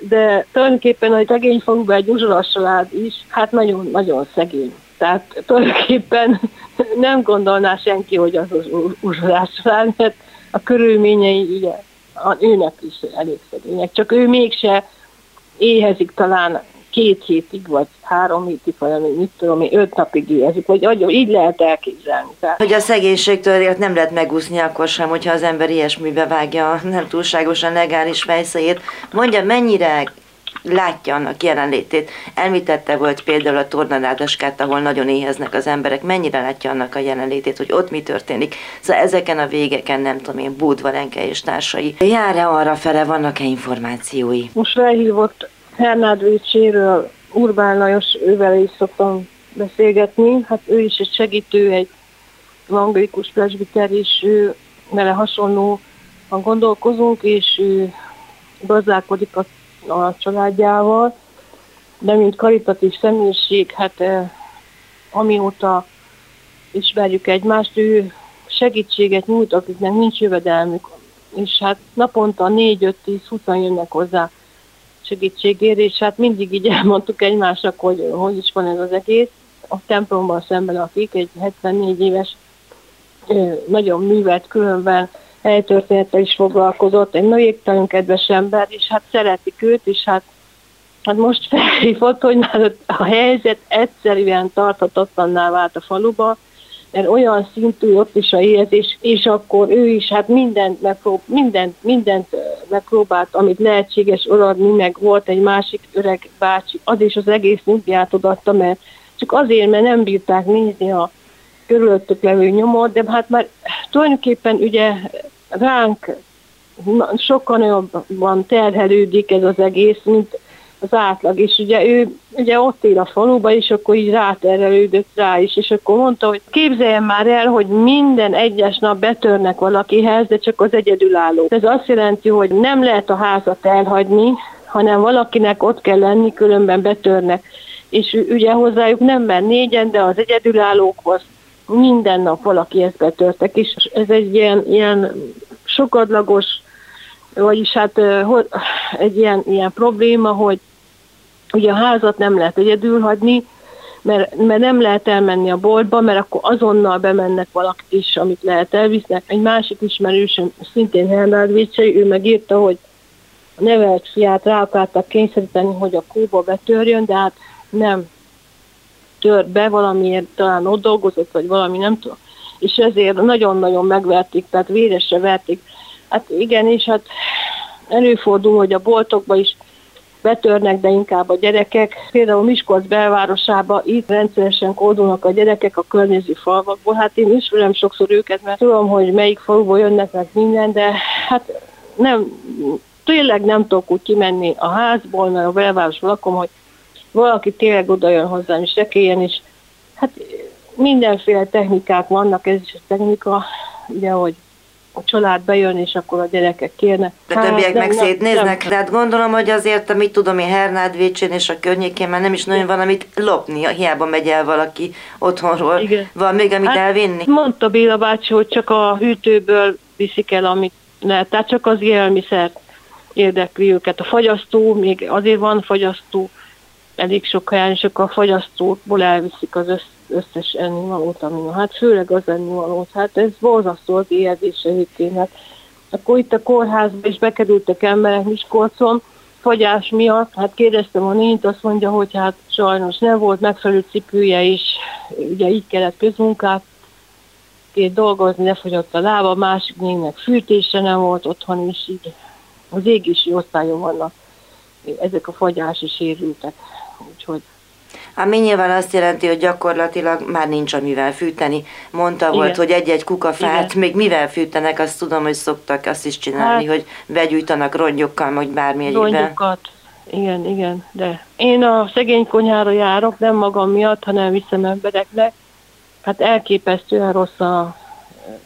de tulajdonképpen a szegény faluban egy uzsorás család is, hát nagyon-nagyon szegény. Tehát tulajdonképpen nem gondolná senki, hogy az az uzsorás család, mert a körülményei ugye a őnek is elég szegények, csak ő mégse éhezik talán két hétig, vagy három hétig, vagy mit tudom én, öt napig éhezik, vagy agyom, így lehet elképzelni. Tehát. Hogy a szegénységtől nem lehet megúszni akkor sem, hogyha az ember ilyesmibe vágja a nem túlságosan legális fejszeit. Mondja, mennyire látja annak jelenlétét. Elmitette volt például a tornadádaskát, ahol nagyon éheznek az emberek. Mennyire látja annak a jelenlétét, hogy ott mi történik? Szóval ezeken a végeken, nem tudom én, Búdvarenke és társai. Jár-e arra fele, vannak-e információi? Most felhívott Hernád Vécséről Urbán Lajos, ővel is szoktam beszélgetni, hát ő is egy segítő, egy evangélikus presbiter, és ő vele hasonlóan gondolkozunk, és ő gazdálkodik a, a családjával, de mint karitatív személyiség, hát eh, amióta ismerjük egymást, ő segítséget nyújt, akiknek nincs jövedelmük, és hát naponta 4-5-10-20 jönnek hozzá segítségért, és hát mindig így elmondtuk egymásnak, hogy hogy is van ez az egész. A templomban szemben akik, egy 74 éves, nagyon művelt, különben helytörténettel is foglalkozott, egy nagyégtalan kedves ember, és hát szeretik őt, és hát, hát most felhívott, hogy már a helyzet egyszerűen tarthatatlanná vált a faluba, mert olyan szintű ott is a érzés, és akkor ő is hát mindent, megprób- mindent, mindent megpróbált, amit lehetséges odaadni, meg volt egy másik öreg bácsi, az is az egész munkiát odaadta, mert csak azért, mert nem bírták nézni a körülöttük levő nyomot, de hát már tulajdonképpen ugye ránk sokkal jobban terhelődik ez az egész, mint az átlag, és ugye ő ugye ott él a faluba, és akkor így ráterelődött rá is, és akkor mondta, hogy képzeljen már el, hogy minden egyes nap betörnek valakihez, de csak az egyedülálló. Ez azt jelenti, hogy nem lehet a házat elhagyni, hanem valakinek ott kell lenni, különben betörnek. És ugye hozzájuk nem mer négyen, de az egyedülállókhoz minden nap valakihez betörtek, és ez egy ilyen, ilyen sokadlagos, vagyis hát egy ilyen, ilyen probléma, hogy Ugye a házat nem lehet egyedül hagyni, mert, mert nem lehet elmenni a boltba, mert akkor azonnal bemennek valakit is, amit lehet elvisznek. Egy másik ismerősöm, szintén Hernád Vicsei, ő megírta, hogy a nevelt fiát rá akartak kényszeríteni, hogy a kóba betörjön, de hát nem tört be, valamiért talán ott dolgozott, vagy valami nem tudom. És ezért nagyon-nagyon megverték, tehát véresre verték. Hát igen, és hát előfordul, hogy a boltokba is betörnek, de inkább a gyerekek. Például Miskolc belvárosába itt rendszeresen kódolnak a gyerekek a környező falvakból. Hát én ismerem sokszor őket, mert tudom, hogy melyik faluból jönnek meg minden, de hát nem, tényleg nem tudok úgy kimenni a házból, mert a belvárosban lakom, hogy valaki tényleg oda jön hozzám, és rekéljen, és hát mindenféle technikák vannak, ez is a technika, ugye, hogy a család bejön, és akkor a gyerekek kérnek. De hát, többiek meg szétnéznek, de hát gondolom, hogy azért, amit tudom én Hernád Vécsén és a környékén már nem is nagyon van, amit lopni, hiába megy el valaki otthonról. Igen. Van még, amit hát, elvinni? Mondta Béla bácsi, hogy csak a hűtőből viszik el, amit lehet, tehát csak az élelmiszert. érdekli őket. A fagyasztó, még azért van fagyasztó, elég sok helyen, akkor a fagyasztóból elviszik az összes ennivalót, ami hát főleg az ennivalót. Hát ez borzasztó az érzés egyébként. Akkor itt a kórházba is bekerültek emberek Miskolcon, fagyás miatt, hát kérdeztem a nényt, azt mondja, hogy hát sajnos nem volt megfelelő cipője is, ugye így kellett közmunkát két dolgozni, lefogyott a lába, másik nénynek fűtése nem volt otthon, és így az égési osztályon vannak ezek a fagyási sérültek. Úgyhogy ami nyilván azt jelenti, hogy gyakorlatilag már nincs amivel fűteni. Mondta igen. volt, hogy egy-egy kukafát igen. még mivel fűtenek, azt tudom, hogy szoktak azt is csinálni, hát, hogy begyújtanak rongyokkal, vagy bármi egyébben. Rongyokat, igen, igen, de én a szegény konyhára járok, nem magam miatt, hanem viszem embereknek. Hát elképesztően rossz a,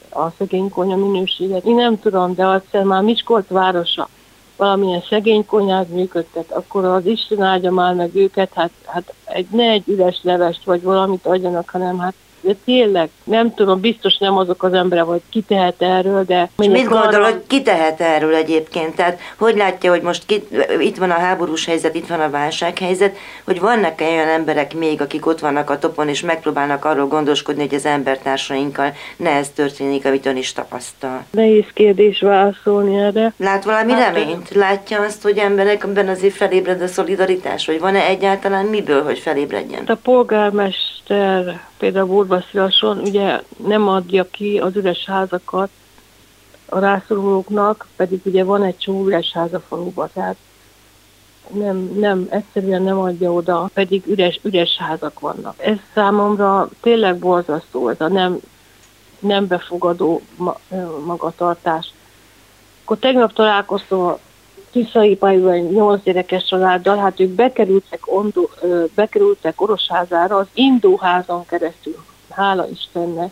a szegény konya minőséget. Én nem tudom, de azt már Miskolc városa valamilyen szegény konyhát működtet, akkor az Isten áldja már meg őket, hát, hát egy, ne egy üres levest vagy valamit adjanak, hanem hát de tényleg, nem tudom, biztos nem azok az emberek, hogy ki tehet erről, de... És mit gondol, arra... hogy ki tehet erről egyébként? Tehát hogy látja, hogy most ki, itt van a háborús helyzet, itt van a válsághelyzet, hogy vannak -e olyan emberek még, akik ott vannak a topon, és megpróbálnak arról gondoskodni, hogy az embertársainkkal ne ez történik, amit ön is tapasztal? Nehéz kérdés válaszolni erre. Lát valami hát, reményt? Látja azt, hogy emberekben azért felébred a szolidaritás, vagy van-e egyáltalán miből, hogy felébredjen? A polgármester például Burvaszirason ugye nem adja ki az üres házakat a rászorulóknak, pedig ugye van egy csomó üres ház a faluban, tehát nem, nem, egyszerűen nem adja oda, pedig üres, üres házak vannak. Ez számomra tényleg borzasztó, ez a nem, nem befogadó magatartás. Akkor tegnap találkoztam a Tiszai Pajban nyolc gyerekes családdal, hát ők bekerültek, ondó, bekerültek Orosházára az Indóházon keresztül. Hála Istennek.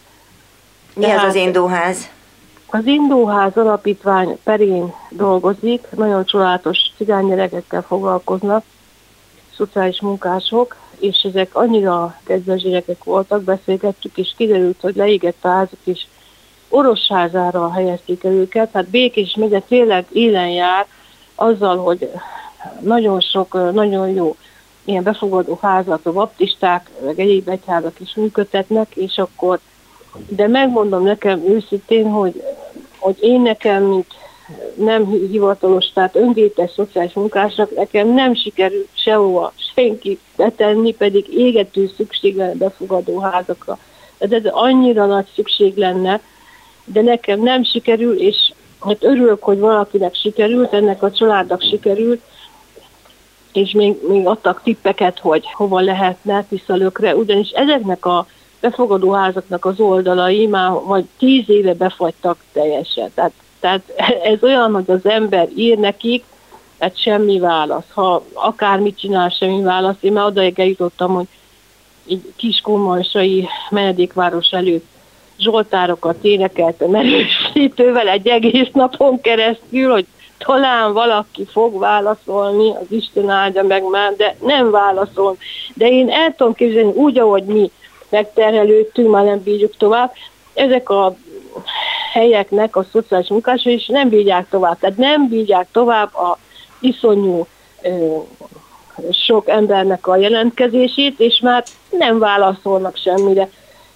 Mi ez az Indóház? Az Indóház alapítvány perén dolgozik, nagyon csodálatos cigánygyerekekkel foglalkoznak, szociális munkások, és ezek annyira kedves gyerekek voltak, beszélgettük, és kiderült, hogy leégett házuk, és Orosházára helyezték el őket, hát Békés megye tényleg élen jár, azzal, hogy nagyon sok, nagyon jó ilyen befogadó házat a baptisták, meg egyéb egyházak is működtetnek, és akkor, de megmondom nekem őszintén, hogy, hogy én nekem, mint nem hivatalos, tehát önvétes szociális munkásnak nekem nem sikerült sehova senki betenni, pedig égető szükség lenne befogadó házakra. De ez annyira nagy szükség lenne, de nekem nem sikerül, és hát örülök, hogy valakinek sikerült, ennek a családnak sikerült, és még, még adtak tippeket, hogy hova lehetne tiszalökre, ugyanis ezeknek a befogadó házaknak az oldalai már vagy tíz éve befagytak teljesen. Tehát, tehát ez olyan, hogy az ember ír nekik, tehát semmi válasz. Ha akármit csinál, semmi válasz. Én már odaig eljutottam, hogy egy kiskunmalsai menedékváros előtt zsoltárokat énekeltem erősítővel egy egész napon keresztül, hogy talán valaki fog válaszolni, az Isten áldja meg már, de nem válaszol. De én el tudom képzelni úgy, ahogy mi megterhelődtünk, már nem bírjuk tovább, ezek a helyeknek a szociális munkásai is nem bírják tovább. Tehát nem bírják tovább a iszonyú ö, sok embernek a jelentkezését, és már nem válaszolnak semmire.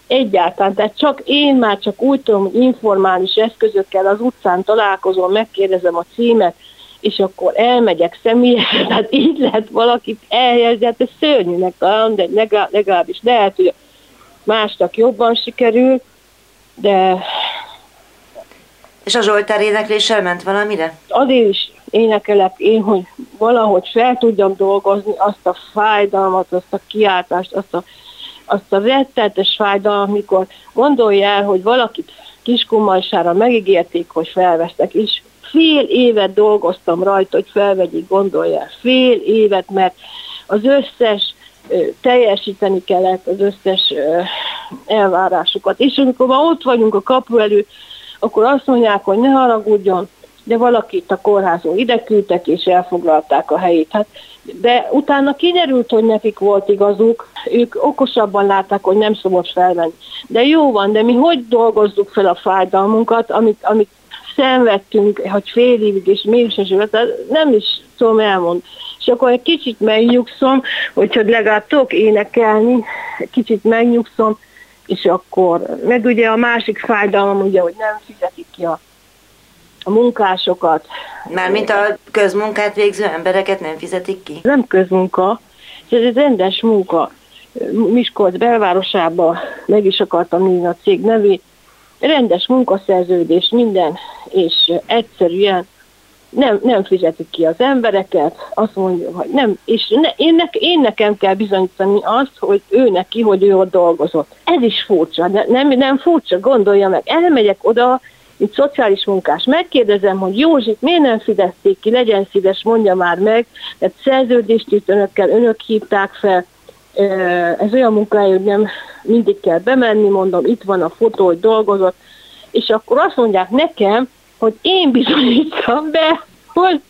Egyáltalán, tehát csak én már csak úgy tudom, hogy informális eszközökkel az utcán találkozom, megkérdezem a címet, és akkor elmegyek személyesen, tehát így lehet valakit elhelyezni, hát ez szörnyűnek talán, de legalábbis lehet, hogy másnak jobban sikerül, de... És a Zsoltár énekléssel ment valamire? Azért is énekelek én, hogy valahogy fel tudjam dolgozni azt a fájdalmat, azt a kiáltást, azt a azt a rettetes fájdalmat, amikor gondolja el, hogy valakit kiskumajsára megígérték, hogy felvesztek, és fél évet dolgoztam rajta, hogy felvegyék, gondolja el. Fél évet, mert az összes teljesíteni kellett az összes elvárásukat. És amikor ma ott vagyunk a kapu előtt, akkor azt mondják, hogy ne haragudjon, de valakit a kórházon ide küldtek, és elfoglalták a helyét. Hát de utána kiderült, hogy nekik volt igazuk, ők okosabban látták, hogy nem szabad felvenni. De jó van, de mi hogy dolgozzuk fel a fájdalmunkat, amit, amit szenvedtünk, hogy fél évig, és mégis nem is tudom elmond. És akkor egy kicsit megnyugszom, hogyha legalább tudok énekelni, kicsit megnyugszom, és akkor, meg ugye a másik fájdalom, ugye, hogy nem fizetik ki a, a munkásokat. Mármint a közmunkát végző embereket nem fizetik ki? Nem közmunka, ez egy rendes munka. Miskolc belvárosába meg is akartam nézni a cég nevét, rendes munkaszerződés, minden, és egyszerűen nem, nem fizetik ki az embereket, azt mondja, hogy nem, és ne, én, ne, én nekem kell bizonyítani azt, hogy ő neki, hogy ő ott dolgozott. Ez is furcsa, de nem, nem furcsa, gondolja meg. Elmegyek oda, mint szociális munkás, megkérdezem, hogy Józsit miért nem fizették ki, legyen szíves, mondja már meg, mert szerződést itt önökkel, önök hívták fel, ez olyan munkahely, hogy nem mindig kell bemenni, mondom, itt van a fotó, hogy dolgozott, és akkor azt mondják nekem, hogy én bizonyítsam be, hogy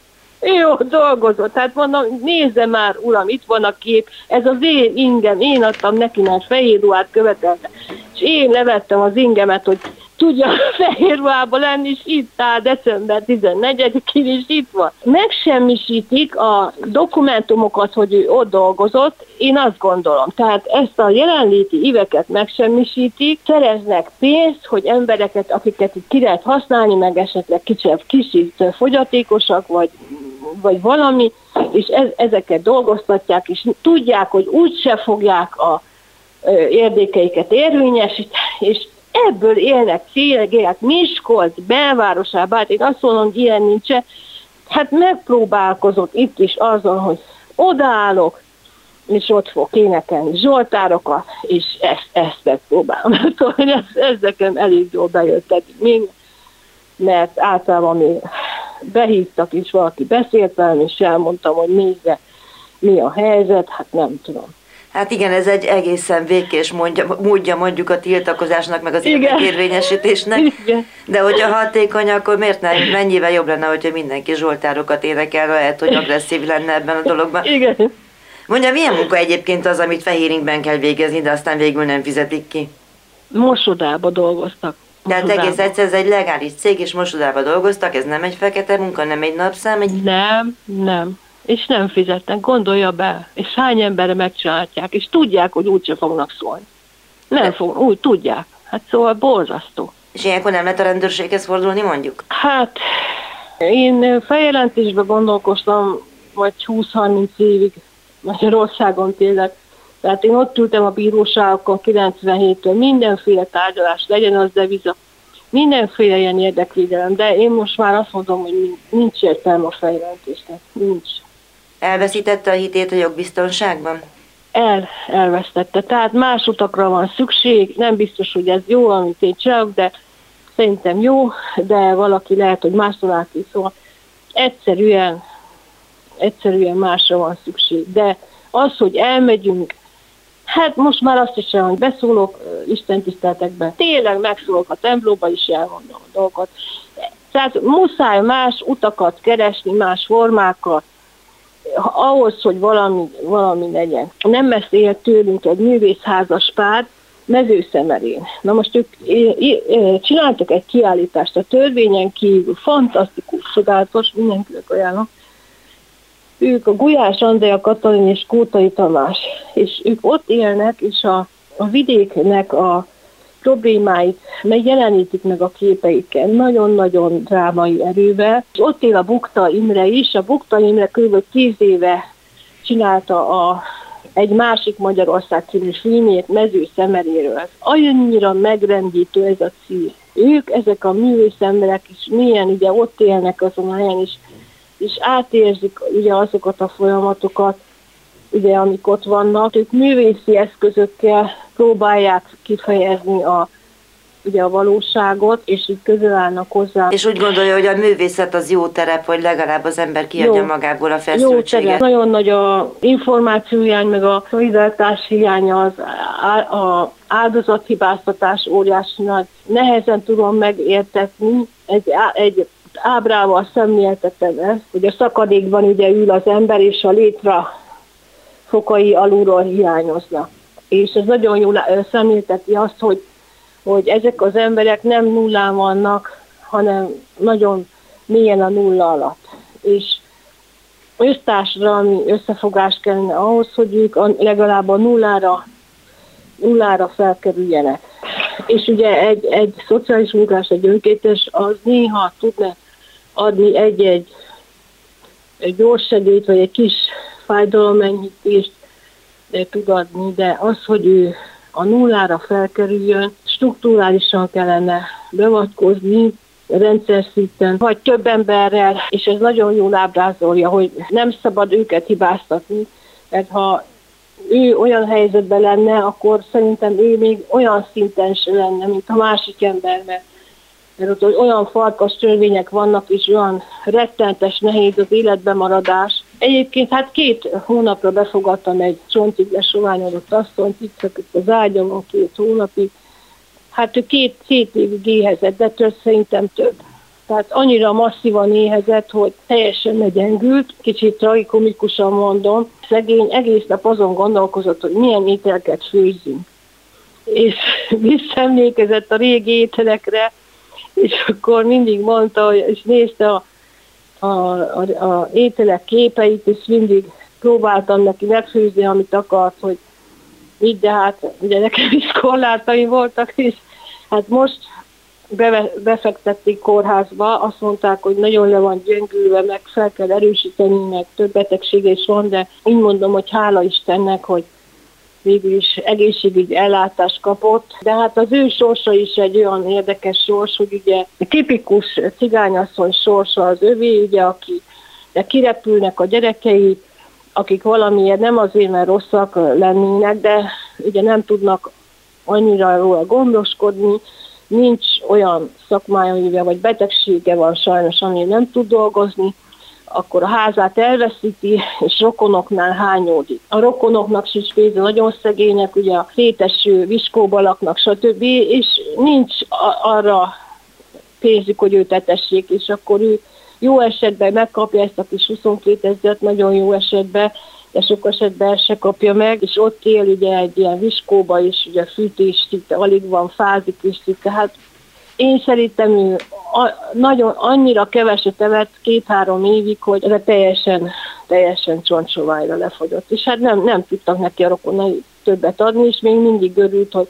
ott dolgozott. Tehát mondom, nézze már, uram, itt van a kép, ez az én ingem, én adtam neki, mert fehér ruhát követelte. És én levettem az ingemet, hogy tudja fehér ruhába lenni, és itt áll december 14-én, és itt van. Megsemmisítik a dokumentumokat, hogy ő ott dolgozott, én azt gondolom. Tehát ezt a jelenléti iveket megsemmisítik, szereznek pénzt, hogy embereket, akiket itt ki lehet használni, meg esetleg kicsit, kicsit fogyatékosak, vagy, vagy valami, és ez, ezeket dolgoztatják, és tudják, hogy úgyse fogják a érdékeiket érvényesíteni, és ebből élnek cégek, Miskolc belvárosában, hát én azt mondom, hogy ilyen nincsen, hát megpróbálkozott itt is azon, hogy odaállok, és ott fog énekelni zsoltárokat, és ezt, ezt megpróbálom. Szóval ez, ez nekem elég jól bejött még, mert általában még behívtak, és valaki beszélt velem, és elmondtam, hogy nézze, mi a helyzet, hát nem tudom. Hát igen, ez egy egészen vékés mondja, módja mondjuk a tiltakozásnak, meg az érdekérvényesítésnek. De hogyha hatékony, akkor miért nem? Mennyivel jobb lenne, hogyha mindenki zsoltárokat énekel, lehet, hogy agresszív lenne ebben a dologban. Igen. Mondja, milyen munka egyébként az, amit Fehéringben kell végezni, de aztán végül nem fizetik ki? Mosodába dolgoztak. Tehát egész egyszer ez egy legális cég, és mosodába dolgoztak, ez nem egy fekete munka, nem egy napszám? Egy... Nem, nem és nem fizetnek, gondolja be, és hány emberre megcsinálják, és tudják, hogy úgyse fognak szólni. Nem fog, úgy tudják. Hát szóval borzasztó. És ilyenkor nem lehet a rendőrséghez fordulni, mondjuk? Hát, én feljelentésbe gondolkoztam, vagy 20-30 évig Magyarországon tényleg. Tehát én ott ültem a bíróságokon 97-től, mindenféle tárgyalás, legyen az deviza, mindenféle ilyen érdekvédelem, de én most már azt mondom, hogy nincs értelme a feljelentésnek, nincs. Elveszítette a hitét a jogbiztonságban? El, elvesztette. Tehát más utakra van szükség, nem biztos, hogy ez jó, amit én csinálok, de szerintem jó, de valaki lehet, hogy más találki, szóval egyszerűen, egyszerűen másra van szükség. De az, hogy elmegyünk, hát most már azt is hogy beszólok Isten tiszteltekben, tényleg megszólok a templóba is elmondom a dolgot. Tehát muszáj más utakat keresni, más formákat, ahhoz, hogy valami, valami legyen. Nem messze él tőlünk egy művészházas pár, mezőszemerén. Na most ők csináltak egy kiállítást a törvényen kívül, fantasztikus, csodálatos, mindenkinek ajánlom. Ők a Gulyás Andrea Katalin és Kótai Tamás, és ők ott élnek, és a, a vidéknek a problémáit megjelenítik meg a képeikkel, nagyon-nagyon drámai erővel. Ott él a Bukta Imre is, a Bukta Imre kb. 10 éve csinálta a egy másik Magyarország című filmjét mező szemeréről. Annyira megrendítő ez a cím. Ők, ezek a művész emberek is milyen ugye ott élnek azon a helyen is, és átérzik ugye azokat a folyamatokat, ugye, amik ott vannak. Ők művészi eszközökkel próbálják kifejezni a, ugye a valóságot, és így közel állnak hozzá. És úgy gondolja, hogy a művészet az jó terep, hogy legalább az ember kiadja jó, magából a feszültséget. Jó. Nagyon nagy a információhiány, meg a szolidaritás hiánya, az a áldozathibáztatás óriási nagy. Nehezen tudom megértetni, egy, egy ábrával szemléltetem ezt, hogy a szakadékban ugye ül az ember, és a létre fokai alulról hiányoznak. És ez nagyon jól szemlélteti azt, hogy, hogy ezek az emberek nem nullán vannak, hanem nagyon mélyen a nulla alatt. És össztársadalmi összefogás kellene ahhoz, hogy ők legalább a nullára, nullára felkerüljenek. És ugye egy, egy szociális munkás, egy önkétes, az néha tudna adni egy-egy egy gyors segélyt, vagy egy kis fájdalomenyhítést tud adni, de az, hogy ő a nullára felkerüljön, strukturálisan kellene beavatkozni, rendszer szinten, vagy több emberrel, és ez nagyon jól ábrázolja, hogy nem szabad őket hibáztatni, mert ha ő olyan helyzetben lenne, akkor szerintem ő még olyan szinten se lenne, mint a másik ember, mert, mert ott olyan farkas törvények vannak, és olyan rettentes nehéz az életben maradás. Egyébként hát két hónapra befogadtam egy csontig lesoványodott asszonyt, itt szakott az ágyamon két hónapig, hát ő két, két évig éhezett, de több szerintem több. Tehát annyira masszívan éhezett, hogy teljesen megyengült, kicsit tragikomikusan mondom. Szegény egész nap azon gondolkozott, hogy milyen ételket főzzünk. És visszaemlékezett a régi ételekre, és akkor mindig mondta, és nézte a, a, a, a ételek képeit, és mindig próbáltam neki megfőzni, amit akart, hogy így, de hát ugye nekem is korlátaim voltak, és Hát most be, befektették kórházba, azt mondták, hogy nagyon le van gyöngülve, meg fel kell erősíteni, meg több betegsége is van, de így mondom, hogy hála Istennek, hogy végül is egészségügyi ellátást kapott. De hát az ő sorsa is egy olyan érdekes sors, hogy ugye tipikus cigányasszony sorsa az övé, ugye, aki de kirepülnek a gyerekei, akik valamiért nem azért, mert rosszak lennének, de ugye nem tudnak annyira róla gondoskodni, nincs olyan szakmája, vagy betegsége van sajnos, ami nem tud dolgozni, akkor a házát elveszíti, és rokonoknál hányódik. A rokonoknak sincs pénze, nagyon szegények, ugye a széteső viskóba laknak, stb. És nincs arra pénzük, hogy őt etessék, és akkor ő jó esetben megkapja ezt a kis 22 ezeret, nagyon jó esetben, de sok esetben se kapja meg, és ott él ugye egy ilyen viskóba is, ugye fűtés itt alig van, fázik is tehát én szerintem ő a, nagyon annyira keveset evett két-három évig, hogy ez teljesen, teljesen csontsovájra lefogyott. És hát nem, nem tudtak neki a rokonai többet adni, és még mindig örült, hogy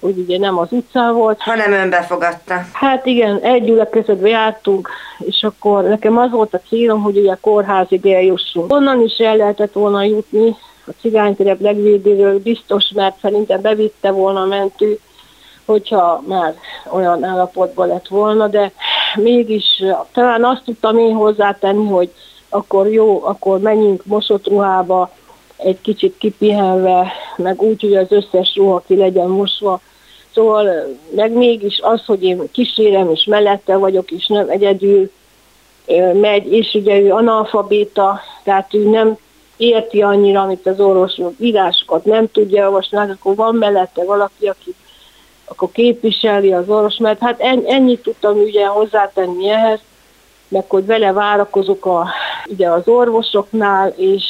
hogy ugye nem az utcán volt. Hanem ön befogadta. Hát igen, egy gyülekezetbe jártunk, és akkor nekem az volt a célom, hogy ugye kórházig eljussunk. Onnan is el lehetett volna jutni, a cigányterep legvédéről biztos, mert szerintem bevitte volna a mentő, hogyha már olyan állapotban lett volna, de mégis talán azt tudtam én hozzátenni, hogy akkor jó, akkor menjünk mosott ruhába, egy kicsit kipihenve, meg úgy, hogy az összes ruha ki legyen mosva, Szóval meg mégis az, hogy én kísérem, és mellette vagyok, és nem egyedül megy, és ugye ő analfabéta, tehát ő nem érti annyira, amit az orvos írásokat nem tudja olvasni, hát akkor van mellette valaki, aki akkor képviseli az orvos, mert hát ennyit tudtam ugye hozzátenni ehhez, meg hogy vele várakozok a, ugye az orvosoknál, és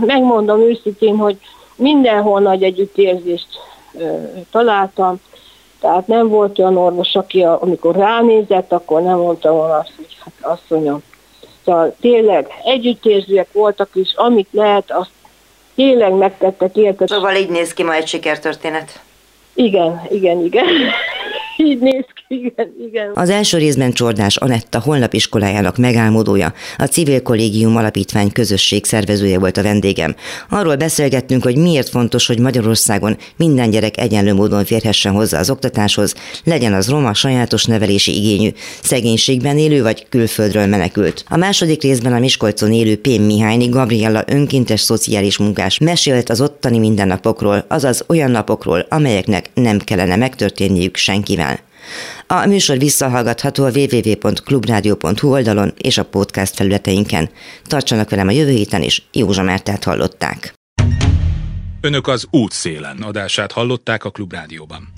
megmondom őszintén, hogy mindenhol nagy együttérzést találtam, tehát nem volt olyan orvos, aki amikor ránézett, akkor nem mondta volna azt, hogy hát asszonyom. Szóval tényleg együttérzőek voltak is, amit lehet, azt tényleg megtettek érted. Szóval így néz ki ma egy sikertörténet. Igen, igen, igen. így néz ki, igen, igen. Az első részben Csordás Anetta holnap iskolájának megálmodója, a Civil Kollégium Alapítvány közösség szervezője volt a vendégem. Arról beszélgettünk, hogy miért fontos, hogy Magyarországon minden gyerek egyenlő módon férhessen hozzá az oktatáshoz, legyen az roma sajátos nevelési igényű, szegénységben élő vagy külföldről menekült. A második részben a Miskolcon élő Pém Mihályni Gabriella önkéntes szociális munkás mesélt az ottani mindennapokról, azaz olyan napokról, amelyeknek nem kellene megtörténniük senkivel. A műsor visszahallgatható a www.clubradio.hu oldalon és a podcast felületeinken. Tartsanak velem a jövő héten is, Józsa Mártát hallották. Önök az útszélen adását hallották a Klubrádióban.